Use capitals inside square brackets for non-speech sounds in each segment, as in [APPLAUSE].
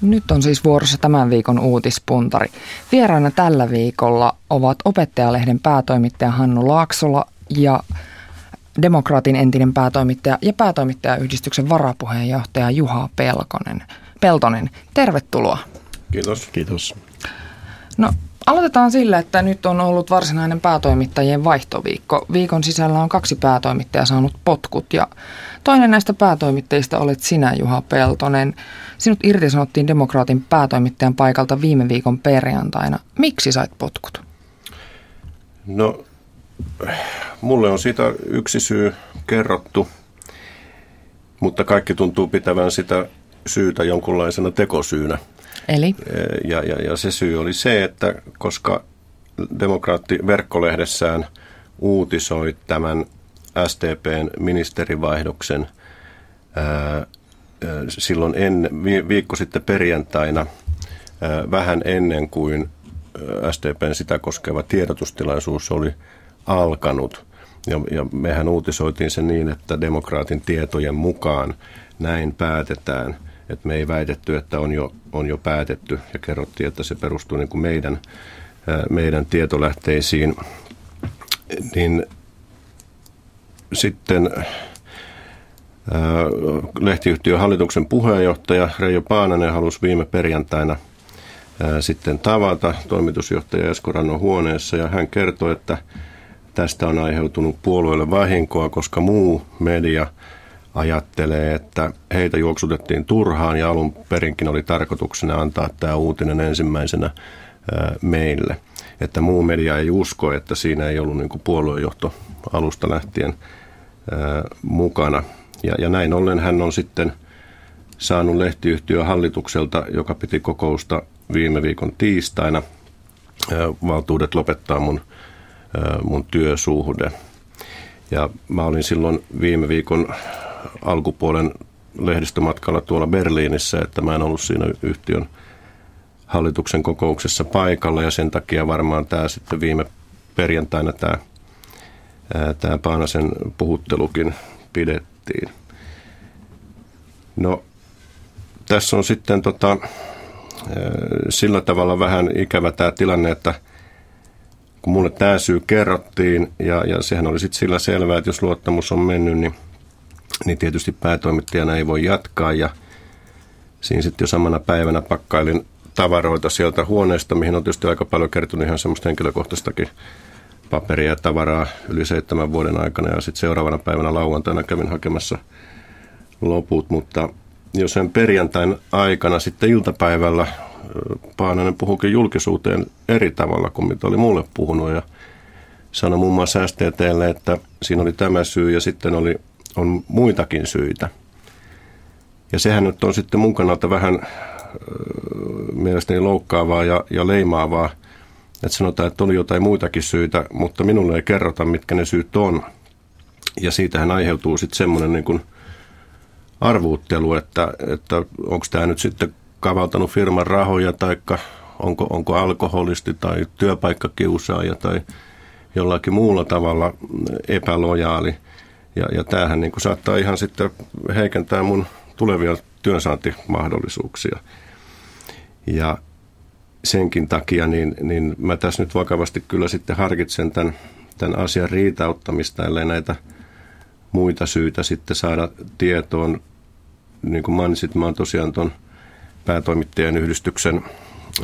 Nyt on siis vuorossa tämän viikon uutispuntari. Vieraana tällä viikolla ovat opettajalehden päätoimittaja Hannu Laaksola ja Demokraatin entinen päätoimittaja ja päätoimittajayhdistyksen varapuheenjohtaja Juha Pelkonen. Peltonen, tervetuloa. Kiitos. Kiitos. No aloitetaan sillä, että nyt on ollut varsinainen päätoimittajien vaihtoviikko. Viikon sisällä on kaksi päätoimittajaa saanut potkut ja toinen näistä päätoimittajista olet sinä Juha Peltonen. Sinut irtisanottiin demokraatin päätoimittajan paikalta viime viikon perjantaina. Miksi sait potkut? No, mulle on siitä yksi syy kerrottu, mutta kaikki tuntuu pitävän sitä syytä jonkunlaisena tekosyynä. Eli? Ja, ja, ja se syy oli se, että koska demokraatti verkkolehdessään uutisoi tämän STPn ministerivaihdoksen ää, silloin en, viikko sitten perjantaina vähän ennen kuin STPn sitä koskeva tiedotustilaisuus oli alkanut. Ja, ja mehän uutisoitiin se niin, että demokraatin tietojen mukaan näin päätetään. Että me ei väitetty, että on jo, on jo päätetty ja kerrottiin, että se perustuu niin kuin meidän, meidän tietolähteisiin. Niin sitten lehtiyhtiön hallituksen puheenjohtaja Reijo Paananen halusi viime perjantaina sitten tavata toimitusjohtaja Esko Rannon huoneessa ja hän kertoi, että tästä on aiheutunut puolueelle vahinkoa, koska muu media ajattelee, että heitä juoksutettiin turhaan ja alun perinkin oli tarkoituksena antaa tämä uutinen ensimmäisenä meille. Että muu media ei usko, että siinä ei ollut niin puoluejohto alusta lähtien mukana. Ja, ja näin ollen hän on sitten saanut lehtiyhtiön hallitukselta, joka piti kokousta viime viikon tiistaina, valtuudet lopettaa mun, mun työsuhde. Ja mä olin silloin viime viikon alkupuolen lehdistömatkalla tuolla Berliinissä, että mä en ollut siinä yhtiön hallituksen kokouksessa paikalla ja sen takia varmaan tämä sitten viime perjantaina tämä, tämä Paanasen puhuttelukin pidettiin. No, tässä on sitten tota, sillä tavalla vähän ikävä tämä tilanne, että kun mulle tämä syy kerrottiin, ja, ja sehän oli sitten sillä selvää, että jos luottamus on mennyt, niin, niin tietysti päätoimittajana ei voi jatkaa, ja siinä sitten jo samana päivänä pakkailin tavaroita sieltä huoneesta, mihin on tietysti aika paljon kertynyt ihan semmoista henkilökohtaistakin paperia ja tavaraa yli seitsemän vuoden aikana, ja sitten seuraavana päivänä lauantaina kävin hakemassa – loput, mutta jo sen perjantain aikana sitten iltapäivällä Paananen puhukin julkisuuteen eri tavalla kuin mitä oli mulle puhunut ja sanoi muun muassa STTlle, että siinä oli tämä syy ja sitten oli, on muitakin syitä. Ja sehän nyt on sitten mun kannalta vähän mielestäni loukkaavaa ja, ja leimaavaa, että sanotaan, että oli jotain muitakin syitä, mutta minulle ei kerrota, mitkä ne syyt on. Ja siitähän aiheutuu sitten semmoinen niin arvuuttelu, että, että onko tämä nyt sitten kavaltanut firman rahoja tai onko, onko alkoholisti tai työpaikkakiusaaja tai jollakin muulla tavalla epälojaali. Ja, ja tämähän niin saattaa ihan sitten heikentää mun tulevia työnsaantimahdollisuuksia. Ja senkin takia niin, niin mä tässä nyt vakavasti kyllä sitten harkitsen tämän, tämän asian riitauttamista, ellei näitä – muita syitä sitten saada tietoon. Niin kuin mainitsit, mä oon tosiaan tuon päätoimittajan yhdistyksen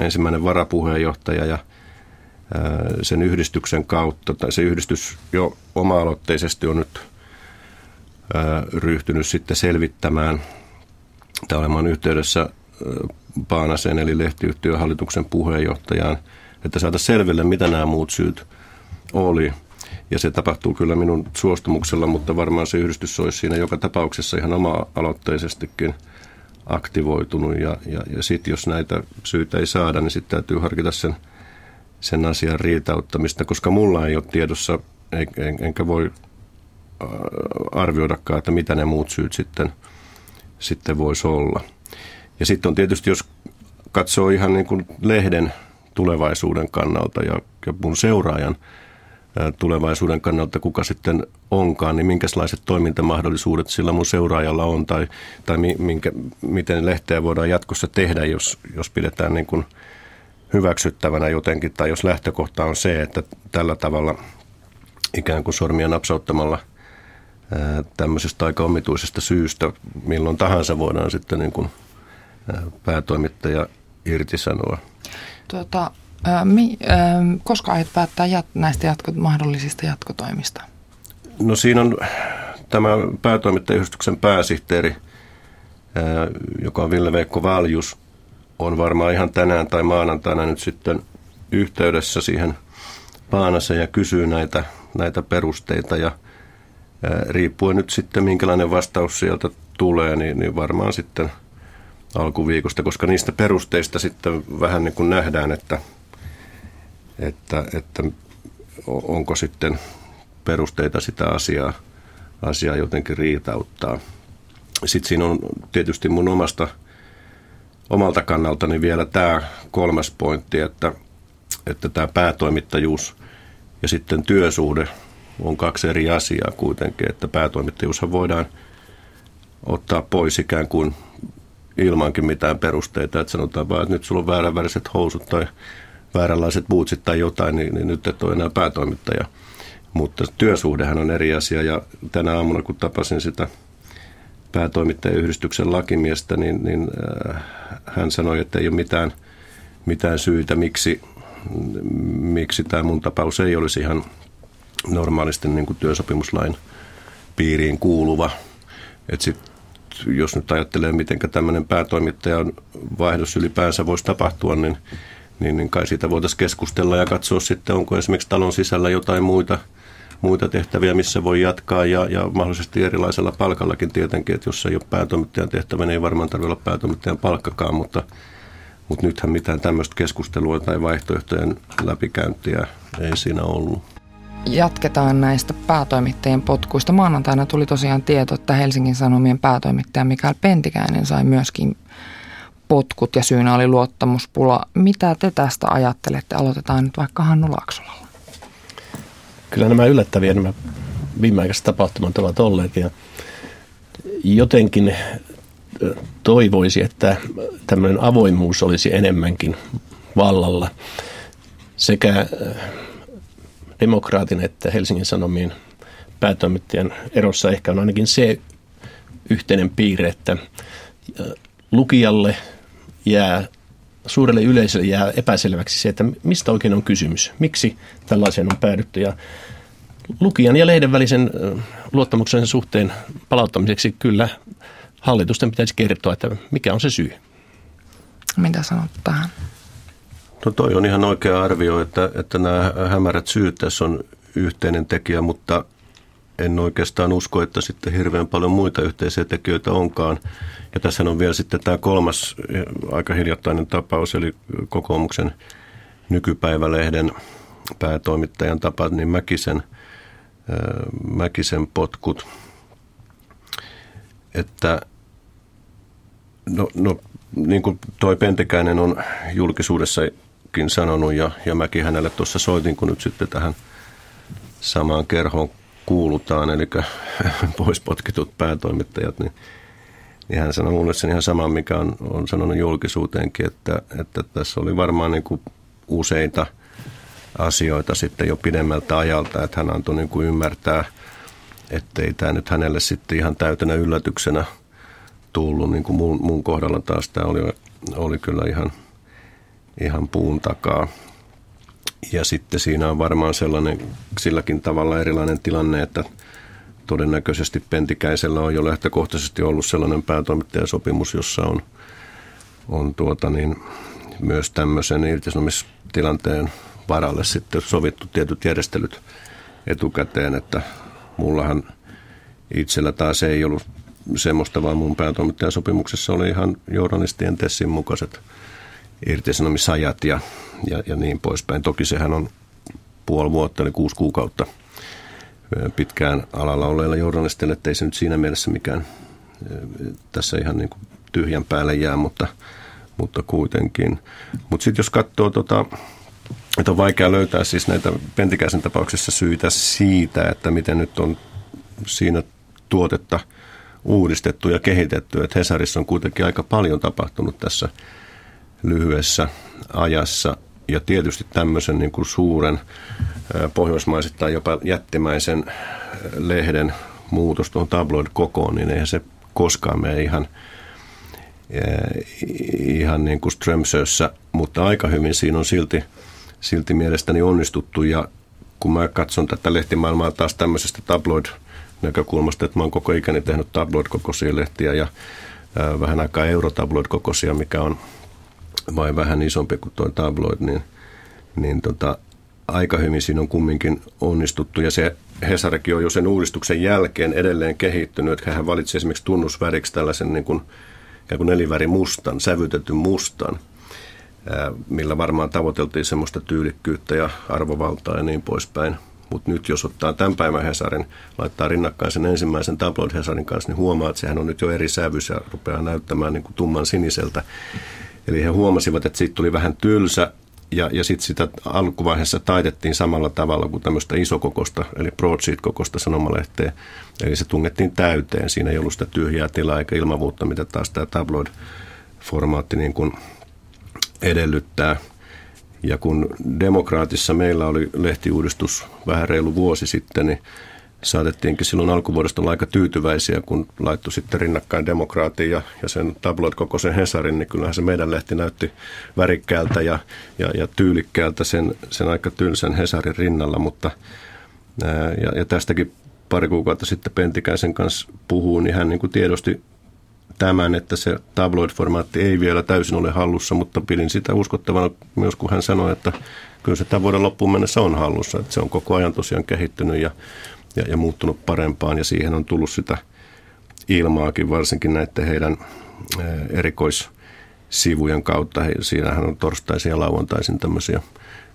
ensimmäinen varapuheenjohtaja ja sen yhdistyksen kautta, tai se yhdistys jo oma-aloitteisesti on nyt ryhtynyt sitten selvittämään tai olemaan yhteydessä Paanasen eli lehtiyhtiön hallituksen puheenjohtajaan, että saada selville, mitä nämä muut syyt oli. Ja se tapahtuu kyllä minun suostumuksella, mutta varmaan se yhdistys olisi siinä joka tapauksessa ihan oma-aloitteisestikin aktivoitunut. Ja, ja, ja sitten jos näitä syitä ei saada, niin sitten täytyy harkita sen, sen asian riitauttamista, koska mulla ei ole tiedossa, en, en, enkä voi arvioidakaan, että mitä ne muut syyt sitten, sitten voisi olla. Ja sitten on tietysti, jos katsoo ihan niin kuin lehden tulevaisuuden kannalta ja, ja mun seuraajan tulevaisuuden kannalta, kuka sitten onkaan, niin minkälaiset toimintamahdollisuudet sillä mun seuraajalla on tai, tai minkä, miten lehteä voidaan jatkossa tehdä, jos, jos pidetään niin kuin hyväksyttävänä jotenkin tai jos lähtökohta on se, että tällä tavalla ikään kuin sormia napsauttamalla tämmöisestä aika omituisesta syystä milloin tahansa voidaan sitten niin kuin päätoimittaja irtisanoa. Tuota, mi, koska aiot päättää jat, näistä jatko, mahdollisista jatkotoimista? No siinä on tämä päätoimittajayhdistyksen pääsihteeri, joka on Ville-Veikko Valjus, on varmaan ihan tänään tai maanantaina nyt sitten yhteydessä siihen Paanaseen ja kysyy näitä, näitä perusteita ja riippuen nyt sitten minkälainen vastaus sieltä tulee, niin, niin varmaan sitten alkuviikosta, koska niistä perusteista sitten vähän niin kuin nähdään, että – että, että onko sitten perusteita sitä asiaa, asiaa jotenkin riitauttaa. Sitten siinä on tietysti mun omasta, omalta kannaltani vielä tämä kolmas pointti, että, että tämä päätoimittajuus ja sitten työsuhde on kaksi eri asiaa kuitenkin, että päätoimittajuushan voidaan ottaa pois ikään kuin ilmankin mitään perusteita, että sanotaan vaan, että nyt sulla on vääränväriset housut tai vääränlaiset bootsit tai jotain, niin, niin nyt et ole enää päätoimittaja. Mutta työsuhdehan on eri asia ja tänä aamuna kun tapasin sitä päätoimittajayhdistyksen lakimiestä, niin, niin äh, hän sanoi, että ei ole mitään, mitään syitä, miksi, miksi tämä mun tapaus ei olisi ihan normaalisti niin kuin työsopimuslain piiriin kuuluva. Et sit, jos nyt ajattelee, miten tämmöinen päätoimittajan vaihdos ylipäänsä voisi tapahtua, niin niin, niin kai siitä voitaisiin keskustella ja katsoa sitten, onko esimerkiksi talon sisällä jotain muita, muita tehtäviä, missä voi jatkaa ja, ja mahdollisesti erilaisella palkallakin tietenkin, että jos ei ole päätoimittajan tehtävä, niin ei varmaan tarvitse olla päätoimittajan palkkakaan, mutta, mutta nythän mitään tämmöistä keskustelua tai vaihtoehtojen läpikäyntiä ei siinä ollut. Jatketaan näistä päätoimittajien potkuista. Maanantaina tuli tosiaan tieto, että Helsingin Sanomien päätoimittaja Mikael Pentikäinen sai myöskin potkut ja syynä oli luottamuspula. Mitä te tästä ajattelette? Aloitetaan nyt vaikka Hannu Laaksolalla. Kyllä nämä yllättäviä nämä viimeaikaiset tapahtumat ovat olleet ja jotenkin toivoisi, että tämmöinen avoimuus olisi enemmänkin vallalla. Sekä demokraatin että Helsingin Sanomien päätoimittajan erossa ehkä on ainakin se yhteinen piirre, että lukijalle jää suurelle yleisölle jää epäselväksi se, että mistä oikein on kysymys, miksi tällaiseen on päädytty. Ja lukijan ja lehden välisen luottamuksen suhteen palauttamiseksi kyllä hallitusten pitäisi kertoa, että mikä on se syy. Mitä sanot tähän? No toi on ihan oikea arvio, että, että nämä hämärät syyt tässä on yhteinen tekijä, mutta en oikeastaan usko, että sitten hirveän paljon muita yhteisiä tekijöitä onkaan. Ja tässä on vielä sitten tämä kolmas aika hiljattainen tapaus, eli kokoomuksen nykypäivälehden päätoimittajan tapa, niin Mäkisen, Mäkisen potkut. Että no, no niin kuin toi Pentekäinen on julkisuudessakin sanonut ja, ja mäkin hänelle tuossa soitin, kun nyt sitten tähän samaan kerhoon kuulutaan, eli [LAUGHS] pois potkitut päätoimittajat, niin, niin hän sanoi mulle sen ihan saman, mikä on, on sanonut julkisuuteenkin, että, että tässä oli varmaan niin kuin useita asioita sitten jo pidemmältä ajalta, että hän antoi niin kuin ymmärtää, ettei tämä nyt hänelle sitten ihan täytänä yllätyksenä tullut, niin kuin mun, mun kohdalla taas tämä oli, oli kyllä ihan, ihan puun takaa. Ja sitten siinä on varmaan sellainen silläkin tavalla erilainen tilanne, että todennäköisesti Pentikäisellä on jo lähtökohtaisesti ollut sellainen päätoimittajasopimus, jossa on, on tuota niin, myös tämmöisen irtisanomistilanteen varalle sitten sovittu tietyt järjestelyt etukäteen, että mullahan itsellä taas ei ollut semmoista, vaan mun päätoimittajasopimuksessa oli ihan journalistien tessin mukaiset irtisanomisajat ja, ja, ja niin poispäin. Toki sehän on puoli vuotta, eli kuusi kuukautta pitkään alalla olleilla journalisteilla, ettei se nyt siinä mielessä mikään tässä ihan niin kuin tyhjän päälle jää, mutta, mutta kuitenkin. Mutta sitten jos katsoo tota että on vaikea löytää siis näitä Pentikäisen tapauksessa syitä siitä, että miten nyt on siinä tuotetta uudistettu ja kehitetty. Että Hesarissa on kuitenkin aika paljon tapahtunut tässä lyhyessä ajassa. Ja tietysti tämmöisen niin kuin suuren pohjoismaisittain jopa jättimäisen lehden muutos tuohon tabloid-kokoon, niin eihän se koskaan mene ihan, ihan niin kuin Strömsössä, mutta aika hyvin siinä on silti, silti mielestäni onnistuttu ja kun mä katson tätä lehtimaailmaa taas tämmöisestä tabloid näkökulmasta, että mä oon koko ikäni tehnyt tabloid-kokoisia lehtiä ja vähän aikaa eurotabloid-kokoisia, mikä on vain vähän isompi kuin tuo tabloid, niin, niin tota, aika hyvin siinä on kumminkin onnistuttu. Ja se Hesarikin on jo sen uudistuksen jälkeen edelleen kehittynyt, että hän valitsi esimerkiksi tunnusväriksi tällaisen niin kuin, ikään kuin neliväri mustan, sävytetyn mustan, millä varmaan tavoiteltiin semmoista tyylikkyyttä ja arvovaltaa ja niin poispäin. Mutta nyt jos ottaa tämän päivän Hesarin, laittaa rinnakkain sen ensimmäisen tabloid Hesarin kanssa, niin huomaa, että sehän on nyt jo eri sävys ja rupeaa näyttämään niin kuin tumman siniseltä. Eli he huomasivat, että siitä tuli vähän tylsä ja, ja sitten sitä alkuvaiheessa taitettiin samalla tavalla kuin tämmöistä isokokosta, eli broadsheet-kokosta sanomalehteä. Eli se tungettiin täyteen. Siinä ei ollut sitä tyhjää tilaa eikä ilmavuutta, mitä taas tämä tabloid-formaatti niin kuin edellyttää. Ja kun demokraatissa meillä oli lehtiuudistus vähän reilu vuosi sitten, niin saatettiinkin silloin alkuvuodesta olla aika tyytyväisiä, kun laittu sitten rinnakkain demokraatin ja, ja sen tabloid sen Hesarin, niin kyllähän se meidän lehti näytti värikkäältä ja, ja, ja tyylikkäältä sen, sen aika tylsän Hesarin rinnalla, mutta ää, ja, ja tästäkin pari kuukautta sitten Pentikäisen kanssa puhuu, niin hän niin kuin tiedosti tämän, että se tabloid-formaatti ei vielä täysin ole hallussa, mutta pidin sitä uskottavana myös, kun hän sanoi, että kyllä se tämän vuoden loppuun mennessä on hallussa. Että se on koko ajan tosiaan kehittynyt ja ja, ja muuttunut parempaan ja siihen on tullut sitä ilmaakin varsinkin näiden heidän erikoissivujen kautta. Siinähän on torstaisin ja lauantaisin tämmöisiä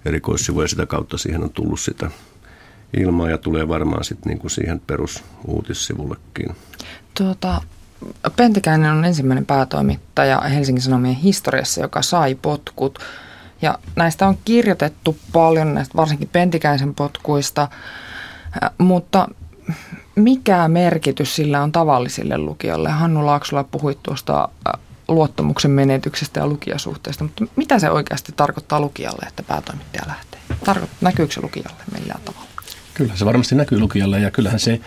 erikoissivuja sitä kautta siihen on tullut sitä ilmaa ja tulee varmaan sitten niin kuin siihen perusuutissivullekin. Tuota, Pentikäinen on ensimmäinen päätoimittaja Helsingin Sanomien historiassa, joka sai potkut. Ja näistä on kirjoitettu paljon, näistä varsinkin Pentikäisen potkuista. Mutta mikä merkitys sillä on tavallisille lukijoille? Hannu Laaksola puhui tuosta luottamuksen menetyksestä ja lukijasuhteesta, mutta mitä se oikeasti tarkoittaa lukijalle, että päätoimittaja lähtee? Tarko- näkyykö se lukijalle millään tavalla? Kyllä se varmasti näkyy lukijalle ja kyllähän se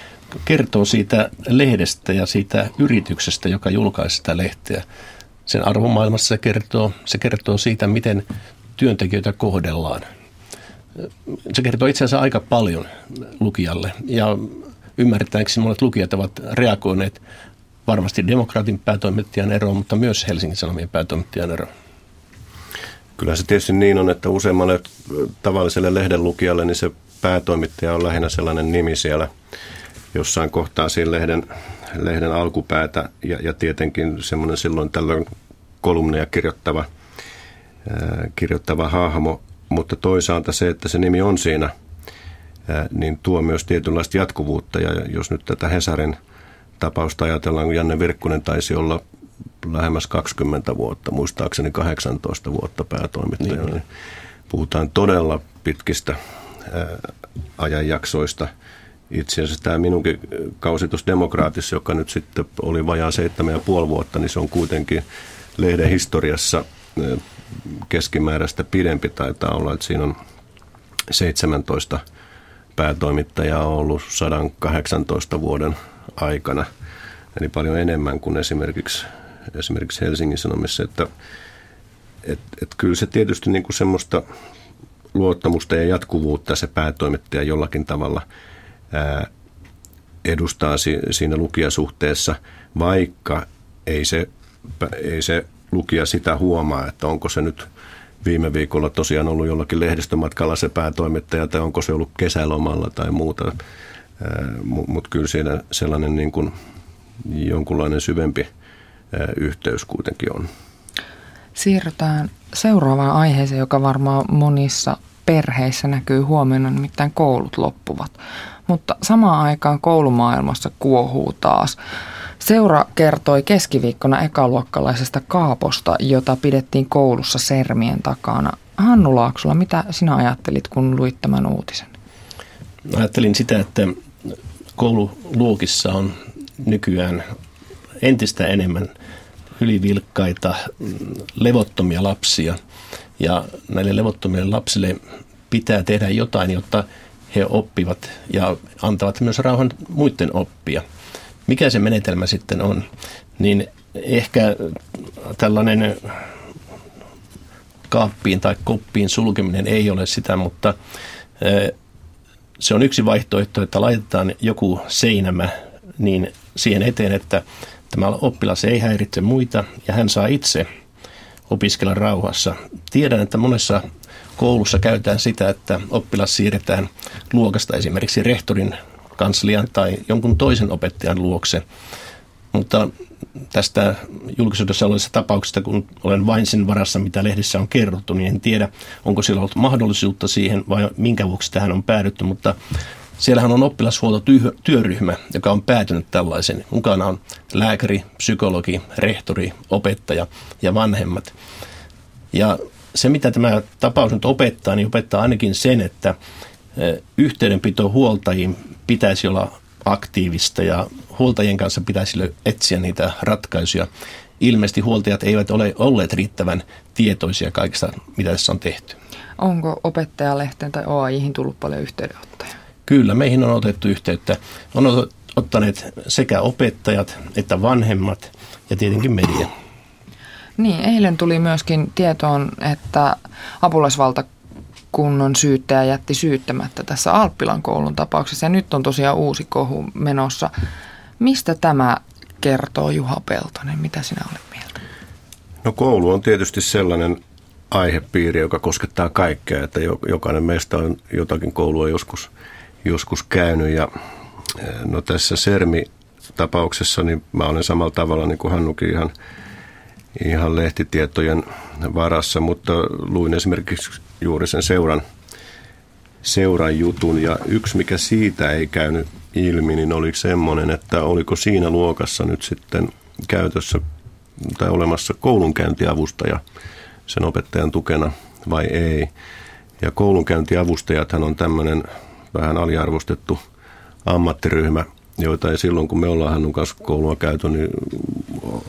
kertoo siitä lehdestä ja siitä yrityksestä, joka julkaisi sitä lehteä. Sen arvomaailmassa se kertoo, se kertoo siitä, miten työntekijöitä kohdellaan se kertoo itse asiassa aika paljon lukijalle ja ymmärtääkseni monet lukijat ovat reagoineet varmasti demokraatin päätoimittajan eroon, mutta myös Helsingin Sanomien päätoimittajan eroon. Kyllä se tietysti niin on, että useammalle tavalliselle lehden lukijalle niin se päätoimittaja on lähinnä sellainen nimi siellä jossain kohtaa siinä lehden, lehden alkupäätä ja, ja tietenkin semmoinen silloin tällöin kolumneja kirjoittava, ää, kirjoittava hahmo, mutta toisaalta se, että se nimi on siinä, niin tuo myös tietynlaista jatkuvuutta. Ja jos nyt tätä Hesarin tapausta ajatellaan, kun Janne Virkkunen taisi olla lähemmäs 20 vuotta, muistaakseni 18 vuotta päätoimittajana, niin. niin puhutaan todella pitkistä ajanjaksoista. Itse asiassa tämä minunkin kausitus Demokraatissa, joka nyt sitten oli vajaa seitsemän ja puoli vuotta, niin se on kuitenkin lehden historiassa keskimääräistä pidempi taitaa olla, että siinä on 17 päätoimittajaa ollut 118 vuoden aikana, eli paljon enemmän kuin esimerkiksi, esimerkiksi Helsingin Sanomissa, että et, et kyllä se tietysti niin kuin semmoista luottamusta ja jatkuvuutta se päätoimittaja jollakin tavalla ää, edustaa si, siinä lukijasuhteessa, vaikka ei se, ei se lukija sitä huomaa, että onko se nyt viime viikolla tosiaan ollut jollakin lehdistömatkalla se päätoimittaja tai onko se ollut kesälomalla tai muuta. Mutta kyllä siinä sellainen niin kuin jonkunlainen syvempi yhteys kuitenkin on. Siirrytään seuraavaan aiheeseen, joka varmaan monissa perheissä näkyy huomenna, nimittäin koulut loppuvat. Mutta samaan aikaan koulumaailmassa kuohuu taas. Seura kertoi keskiviikkona ekaluokkalaisesta kaaposta, jota pidettiin koulussa sermien takana. Hannu Laaksola, mitä sinä ajattelit, kun luit tämän uutisen? Ajattelin sitä, että koululuokissa on nykyään entistä enemmän ylivilkkaita, levottomia lapsia. Ja näille levottomille lapsille pitää tehdä jotain, jotta he oppivat ja antavat myös rauhan muiden oppia. Mikä se menetelmä sitten on? Niin ehkä tällainen kaappiin tai koppiin sulkeminen ei ole sitä, mutta se on yksi vaihtoehto, että laitetaan joku seinämä niin siihen eteen, että tämä oppilas ei häiritse muita ja hän saa itse opiskella rauhassa. Tiedän, että monessa koulussa käytetään sitä, että oppilas siirretään luokasta esimerkiksi rehtorin kanslian tai jonkun toisen opettajan luokse. Mutta tästä julkisuudessa olevista tapauksista, kun olen vain sen varassa, mitä lehdissä on kerrottu, niin en tiedä, onko sillä ollut mahdollisuutta siihen vai minkä vuoksi tähän on päädytty, mutta siellähän on oppilashuoltotyöryhmä, joka on päätynyt tällaisen. Mukana on lääkäri, psykologi, rehtori, opettaja ja vanhemmat. Ja se, mitä tämä tapaus nyt opettaa, niin opettaa ainakin sen, että yhteydenpito huoltajiin pitäisi olla aktiivista ja huoltajien kanssa pitäisi etsiä niitä ratkaisuja. Ilmeisesti huoltajat eivät ole olleet riittävän tietoisia kaikista, mitä tässä on tehty. Onko opettajalehteen tai OAIhin tullut paljon yhteydenottoja? Kyllä, meihin on otettu yhteyttä. On ottaneet sekä opettajat että vanhemmat ja tietenkin media. Niin, eilen tuli myöskin tietoon, että apulaisvaltakunnan syyttäjä jätti syyttämättä tässä Alppilan koulun tapauksessa. Ja nyt on tosiaan uusi kohu menossa. Mistä tämä kertoo Juha Peltonen? Mitä sinä olet mieltä? No koulu on tietysti sellainen aihepiiri, joka koskettaa kaikkea, että jokainen meistä on jotakin koulua joskus, joskus käynyt. Ja no tässä Sermi-tapauksessa niin mä olen samalla tavalla niin kuin Hannukin ihan – ihan lehtitietojen varassa, mutta luin esimerkiksi juuri sen seuran, seuran jutun ja yksi mikä siitä ei käynyt ilmi, niin oli semmoinen, että oliko siinä luokassa nyt sitten käytössä tai olemassa koulunkäyntiavustaja sen opettajan tukena vai ei. Ja koulunkäyntiavustajathan on tämmöinen vähän aliarvostettu ammattiryhmä, joita ei silloin, kun me ollaan Hannun kanssa koulua käyty, niin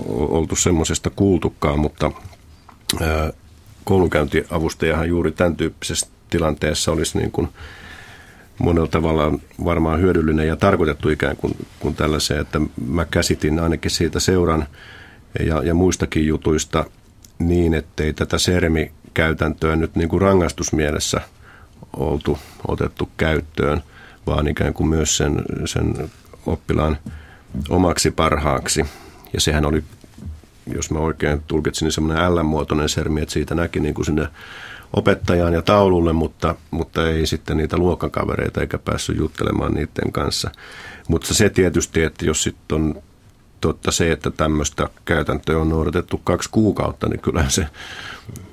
oltu semmoisesta kuultukaan, mutta koulunkäyntiavustajahan juuri tämän tyyppisessä tilanteessa olisi niin kuin monella tavalla varmaan hyödyllinen ja tarkoitettu ikään kuin, kuin tällaiseen, että mä käsitin ainakin siitä seuran ja, ja muistakin jutuista niin, ettei tätä sermi-käytäntöä nyt niin kuin rangaistusmielessä oltu otettu käyttöön, vaan ikään kuin myös sen, sen oppilaan omaksi parhaaksi. Ja sehän oli, jos mä oikein tulkitsin, niin semmoinen L-muotoinen sermi, että siitä näki niin kuin sinne opettajaan ja taululle, mutta, mutta ei sitten niitä luokkakavereita eikä päässyt juttelemaan niiden kanssa. Mutta se tietysti, että jos sitten on totta se, että tämmöistä käytäntöä on noudatettu kaksi kuukautta, niin kyllä se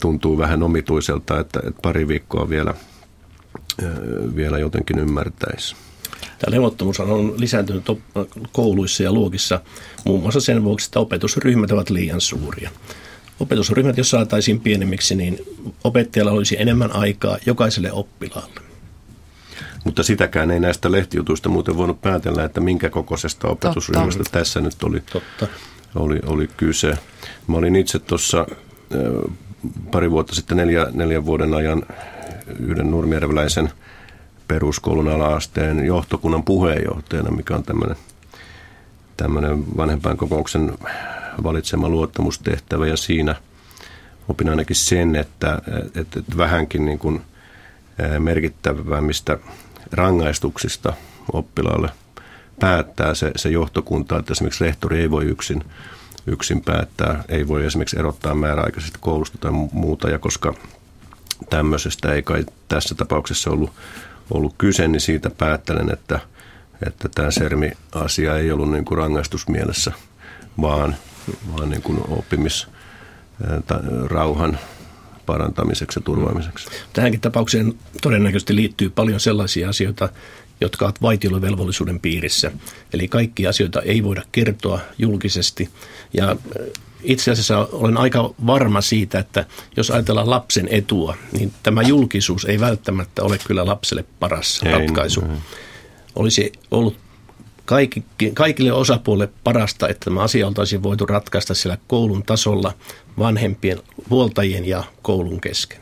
tuntuu vähän omituiselta, että, että pari viikkoa vielä, vielä jotenkin ymmärtäisi. Tämä levottomuus on lisääntynyt kouluissa ja luokissa muun muassa sen vuoksi, että opetusryhmät ovat liian suuria. Opetusryhmät, jos saataisiin pienemmiksi, niin opettajalla olisi enemmän aikaa jokaiselle oppilaalle. Mutta sitäkään ei näistä lehtijutuista muuten voinut päätellä, että minkä kokoisesta opetusryhmästä Totta. tässä nyt oli, Totta. Oli, oli kyse. Mä olin itse tuossa pari vuotta sitten neljä, neljän vuoden ajan yhden nurmijärveläisen – peruskoulun ala-asteen johtokunnan puheenjohtajana, mikä on tämmöinen, tämmöinen kokouksen valitsema luottamustehtävä. Ja siinä opin ainakin sen, että, että, että vähänkin niin kuin merkittävämmistä rangaistuksista oppilaalle päättää se, se johtokunta, että esimerkiksi rehtori ei voi yksin, yksin päättää, ei voi esimerkiksi erottaa määräaikaisesti koulusta tai muuta, ja koska tämmöisestä ei kai tässä tapauksessa ollut ollut kyse, niin siitä päättelen, että, että tämä sermi-asia ei ollut niin kuin rangaistusmielessä, vaan, vaan niin kuin oppimis rauhan parantamiseksi ja turvaamiseksi. Tähänkin tapaukseen todennäköisesti liittyy paljon sellaisia asioita, jotka ovat vaitiolovelvollisuuden piirissä. Eli kaikki asioita ei voida kertoa julkisesti. Ja itse asiassa olen aika varma siitä, että jos ajatellaan lapsen etua, niin tämä julkisuus ei välttämättä ole kyllä lapselle paras ei, ratkaisu. Ei. Olisi ollut kaikki, kaikille osapuolille parasta, että tämä asia oltaisiin voitu ratkaista siellä koulun tasolla vanhempien, huoltajien ja koulun kesken.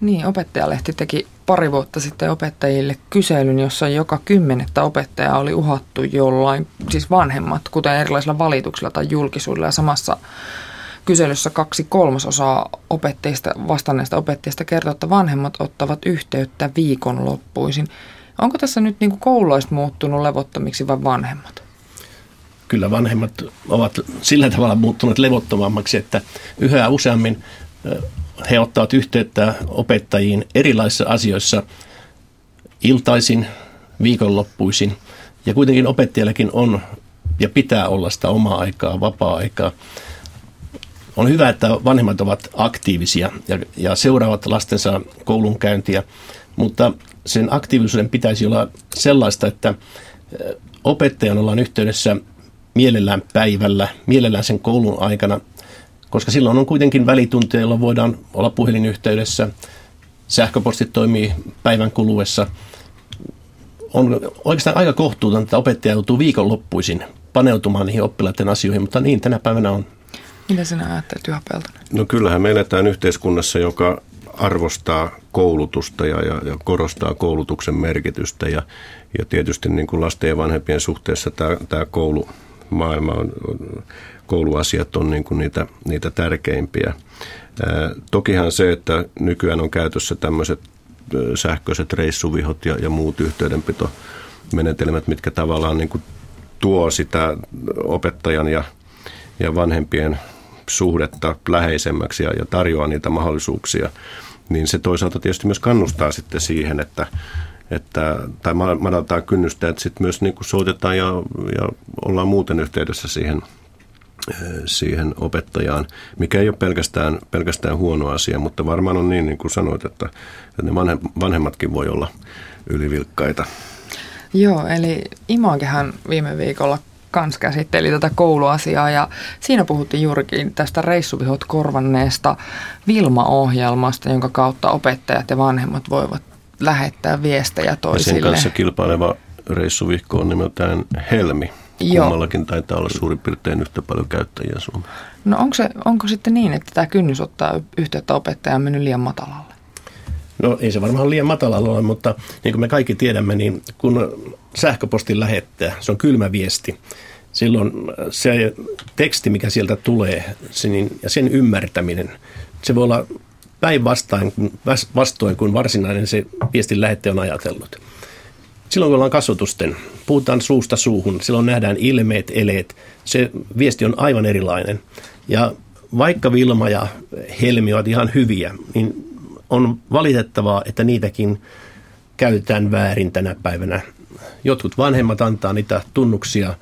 Niin, opettajalehti teki pari vuotta sitten opettajille kyselyn, jossa joka kymmenettä opettajaa oli uhattu jollain, siis vanhemmat, kuten erilaisilla valituksilla tai julkisuudella. Ja samassa kyselyssä kaksi kolmasosaa opettajista, vastanneista opettajista kertoo, että vanhemmat ottavat yhteyttä viikonloppuisin. Onko tässä nyt niin kouluista muuttunut levottomiksi vai vanhemmat? Kyllä vanhemmat ovat sillä tavalla muuttuneet levottomammaksi, että yhä useammin he ottavat yhteyttä opettajiin erilaisissa asioissa iltaisin, viikonloppuisin. Ja kuitenkin opettajallakin on ja pitää olla sitä omaa aikaa, vapaa-aikaa. On hyvä, että vanhemmat ovat aktiivisia ja, ja seuraavat lastensa koulunkäyntiä, mutta sen aktiivisuuden pitäisi olla sellaista, että opettajan ollaan yhteydessä mielellään päivällä, mielellään sen koulun aikana koska silloin on kuitenkin välitunteja, jolloin voidaan olla puhelinyhteydessä. Sähköpostit toimii päivän kuluessa. On oikeastaan aika kohtuutonta, että opettaja joutuu viikonloppuisin paneutumaan niihin oppilaiden asioihin, mutta niin tänä päivänä on. Mitä sinä ajattelet, Juha Peltonen? No kyllähän me eletään yhteiskunnassa, joka arvostaa koulutusta ja, ja, ja korostaa koulutuksen merkitystä. Ja, ja tietysti niin kuin lasten ja vanhempien suhteessa tämä, tämä koulumaailma on, on kouluasiat on niin kuin niitä, niitä tärkeimpiä. Tokihan se, että nykyään on käytössä tämmöiset sähköiset reissuvihot ja, ja muut yhteydenpitomenetelmät, mitkä tavallaan niin kuin tuo sitä opettajan ja, ja vanhempien suhdetta läheisemmäksi ja, ja tarjoaa niitä mahdollisuuksia, niin se toisaalta tietysti myös kannustaa sitten siihen, että, että, tai madaltaa kynnystä, että sitten myös niin kuin soitetaan ja, ja ollaan muuten yhteydessä siihen siihen opettajaan, mikä ei ole pelkästään, pelkästään huono asia, mutta varmaan on niin, niin kuin sanoit, että, että ne vanhemmatkin voi olla ylivilkkaita. Joo, eli Imakehän viime viikolla kans käsitteli tätä kouluasiaa ja siinä puhuttiin juurikin tästä reissuvihot korvanneesta Vilma-ohjelmasta, jonka kautta opettajat ja vanhemmat voivat lähettää viestejä toisille. Ja sen kanssa kilpaileva reissuvihko on nimeltään Helmi. Kummallakin taitaa olla suurin piirtein yhtä paljon käyttäjiä Suomessa. No onko, se, onko sitten niin, että tämä kynnys ottaa yhteyttä opettajaan mennyt liian matalalle? No ei se varmaan liian matalalla ole, mutta niin kuin me kaikki tiedämme, niin kun sähköpostin lähettää, se on kylmä viesti. Silloin se teksti, mikä sieltä tulee se niin, ja sen ymmärtäminen, se voi olla päinvastoin vastoin kuin varsinainen se viestin lähettäjä on ajatellut silloin kun ollaan kasvatusten, puhutaan suusta suuhun, silloin nähdään ilmeet, eleet, se viesti on aivan erilainen. Ja vaikka Vilma ja Helmi ovat ihan hyviä, niin on valitettavaa, että niitäkin käytetään väärin tänä päivänä. Jotkut vanhemmat antaa niitä tunnuksia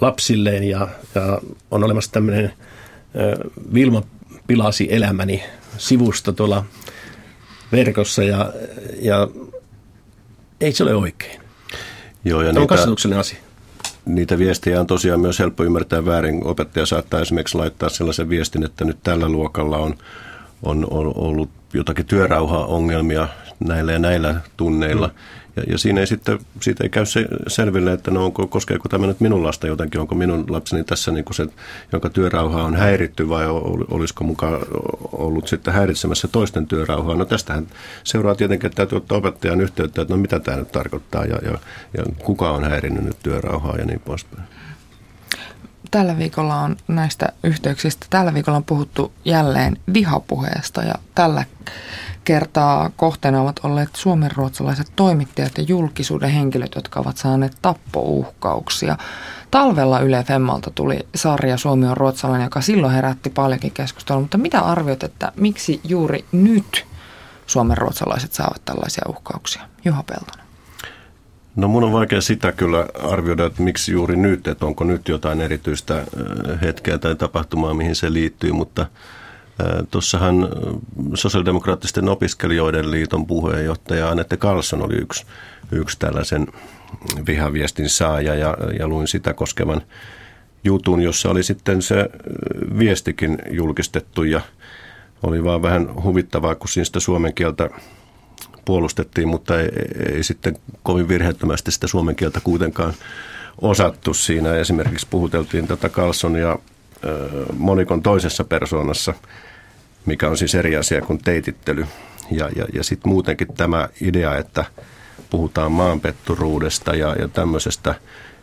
lapsilleen ja, ja on olemassa tämmöinen Vilma pilasi elämäni sivusto tuolla verkossa ja, ja ei se ole oikein. Joo, ja Tämä on kasvatuksellinen asia. Niitä viestejä on tosiaan myös helppo ymmärtää väärin. Opettaja saattaa esimerkiksi laittaa sellaisen viestin, että nyt tällä luokalla on, on, on ollut jotakin työrauhaongelmia näillä ja näillä tunneilla. Mm. Ja, ja siinä ei sitten, siitä ei käy se selville, että no onko, koskeeko tämä nyt minun lasta jotenkin, onko minun lapseni tässä niin kuin se, jonka työrauha on häiritty vai olisiko mukaan ollut sitten häiritsemässä toisten työrauhaa. No tästähän seuraa tietenkin, että täytyy ottaa opettajan yhteyttä, että no mitä tämä nyt tarkoittaa ja, ja, ja kuka on häirinnyt nyt työrauhaa ja niin poispäin tällä viikolla on näistä yhteyksistä, tällä viikolla on puhuttu jälleen vihapuheesta ja tällä kertaa kohteena ovat olleet suomenruotsalaiset toimittajat ja julkisuuden henkilöt, jotka ovat saaneet tappouhkauksia. Talvella Yle Femmalta tuli sarja Suomi on ruotsalainen, joka silloin herätti paljonkin keskustelua, mutta mitä arvioit, että miksi juuri nyt suomenruotsalaiset saavat tällaisia uhkauksia? Juha Peltonen. No mun on vaikea sitä kyllä arvioida, että miksi juuri nyt, että onko nyt jotain erityistä hetkeä tai tapahtumaa, mihin se liittyy, mutta – Tuossahan sosiaalidemokraattisten opiskelijoiden liiton puheenjohtaja Anette Carlson oli yksi, yksi tällaisen vihaviestin saaja ja, ja luin sitä koskevan jutun, jossa oli sitten se viestikin julkistettu ja oli vaan vähän huvittavaa, kun siinä sitä suomen kieltä puolustettiin, mutta ei, ei sitten kovin virheettömästi sitä suomen kieltä kuitenkaan osattu siinä. Esimerkiksi puhuteltiin tätä Carlson ja Monikon toisessa persoonassa, mikä on siis eri asia kuin teitittely. Ja, ja, ja sitten muutenkin tämä idea, että puhutaan maanpetturuudesta ja, ja tämmöisestä,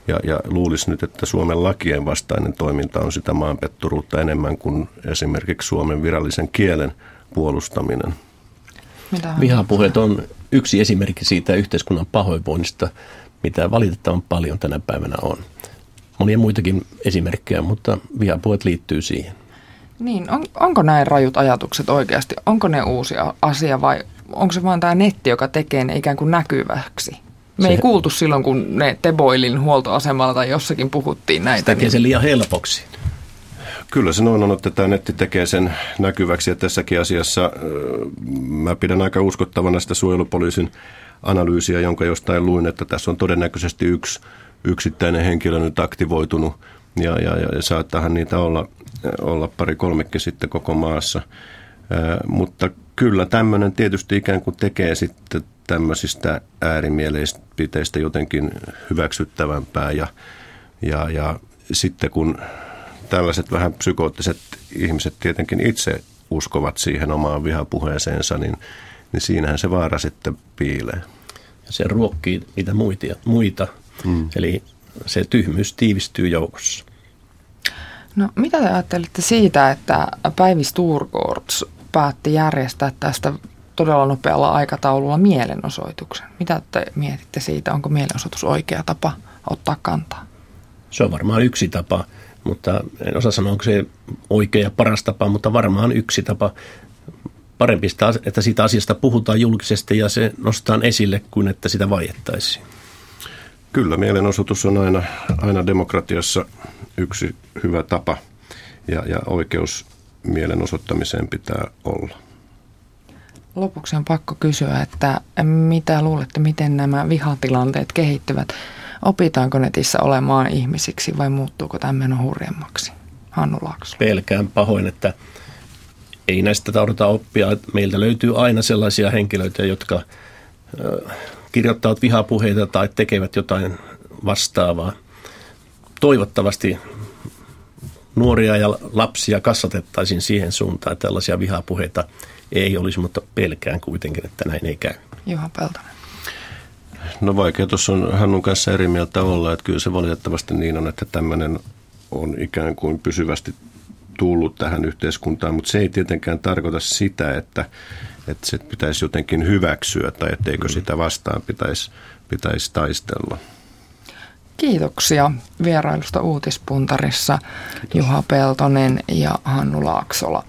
ja, ja luulisi nyt, että Suomen lakien vastainen toiminta on sitä maanpetturuutta enemmän kuin esimerkiksi Suomen virallisen kielen puolustaminen. Mitä Vihapuheet on yksi esimerkki siitä yhteiskunnan pahoinvoinnista, mitä valitettavan paljon tänä päivänä on. Monia muitakin esimerkkejä, mutta vihapuheet liittyy siihen. Niin, on, onko näin rajut ajatukset oikeasti? Onko ne uusi asia vai onko se vain tämä netti, joka tekee ne ikään kuin näkyväksi? Me se, ei kuultu silloin, kun ne Teboilin huoltoasemalla tai jossakin puhuttiin näitä. Se tekee niin... sen liian helpoksi. Kyllä se noin on, että tämä netti tekee sen näkyväksi ja tässäkin asiassa mä pidän aika uskottavana sitä suojelupoliisin analyysiä, jonka jostain luin, että tässä on todennäköisesti yksi yksittäinen henkilö nyt aktivoitunut ja, ja, ja saattahan niitä olla, olla pari kolmekin sitten koko maassa. Mutta kyllä tämmöinen tietysti ikään kuin tekee sitten tämmöisistä äärimielipiteistä jotenkin hyväksyttävämpää ja, ja, ja sitten kun tällaiset vähän psykoottiset ihmiset tietenkin itse uskovat siihen omaan vihapuheeseensa, niin, niin siinähän se vaara sitten piilee. Ja se ruokkii niitä muita, muita. Mm. eli se tyhmyys tiivistyy joukossa. No mitä te ajattelitte siitä, että Päivi Sturgårds päätti järjestää tästä todella nopealla aikataululla mielenosoituksen? Mitä te mietitte siitä, onko mielenosoitus oikea tapa ottaa kantaa? Se on varmaan yksi tapa mutta en osaa sanoa, onko se oikea ja paras tapa, mutta varmaan yksi tapa. Parempi, että siitä asiasta puhutaan julkisesti ja se nostetaan esille, kuin että sitä vaiettaisiin. Kyllä, mielenosoitus on aina, aina demokratiassa yksi hyvä tapa ja, ja oikeus mielenosoittamiseen pitää olla. Lopuksi on pakko kysyä, että mitä luulette, miten nämä vihatilanteet kehittyvät? Opitaanko netissä olemaan ihmisiksi vai muuttuuko tämä meno hurjemmaksi? Hannu Laakso. Pelkään pahoin, että ei näistä taudota oppia. Meiltä löytyy aina sellaisia henkilöitä, jotka kirjoittavat vihapuheita tai tekevät jotain vastaavaa. Toivottavasti nuoria ja lapsia kasvatettaisiin siihen suuntaan, että tällaisia vihapuheita ei olisi, mutta pelkään kuitenkin, että näin ei käy. Juha Peltonen. No vaikea tuossa on Hannun kanssa eri mieltä olla, että kyllä se valitettavasti niin on, että tämmöinen on ikään kuin pysyvästi tullut tähän yhteiskuntaan, mutta se ei tietenkään tarkoita sitä, että, että se pitäisi jotenkin hyväksyä tai etteikö mm. sitä vastaan pitäisi, pitäisi taistella. Kiitoksia vierailusta Uutispuntarissa Kiitos. Juha Peltonen ja Hannu Laaksola.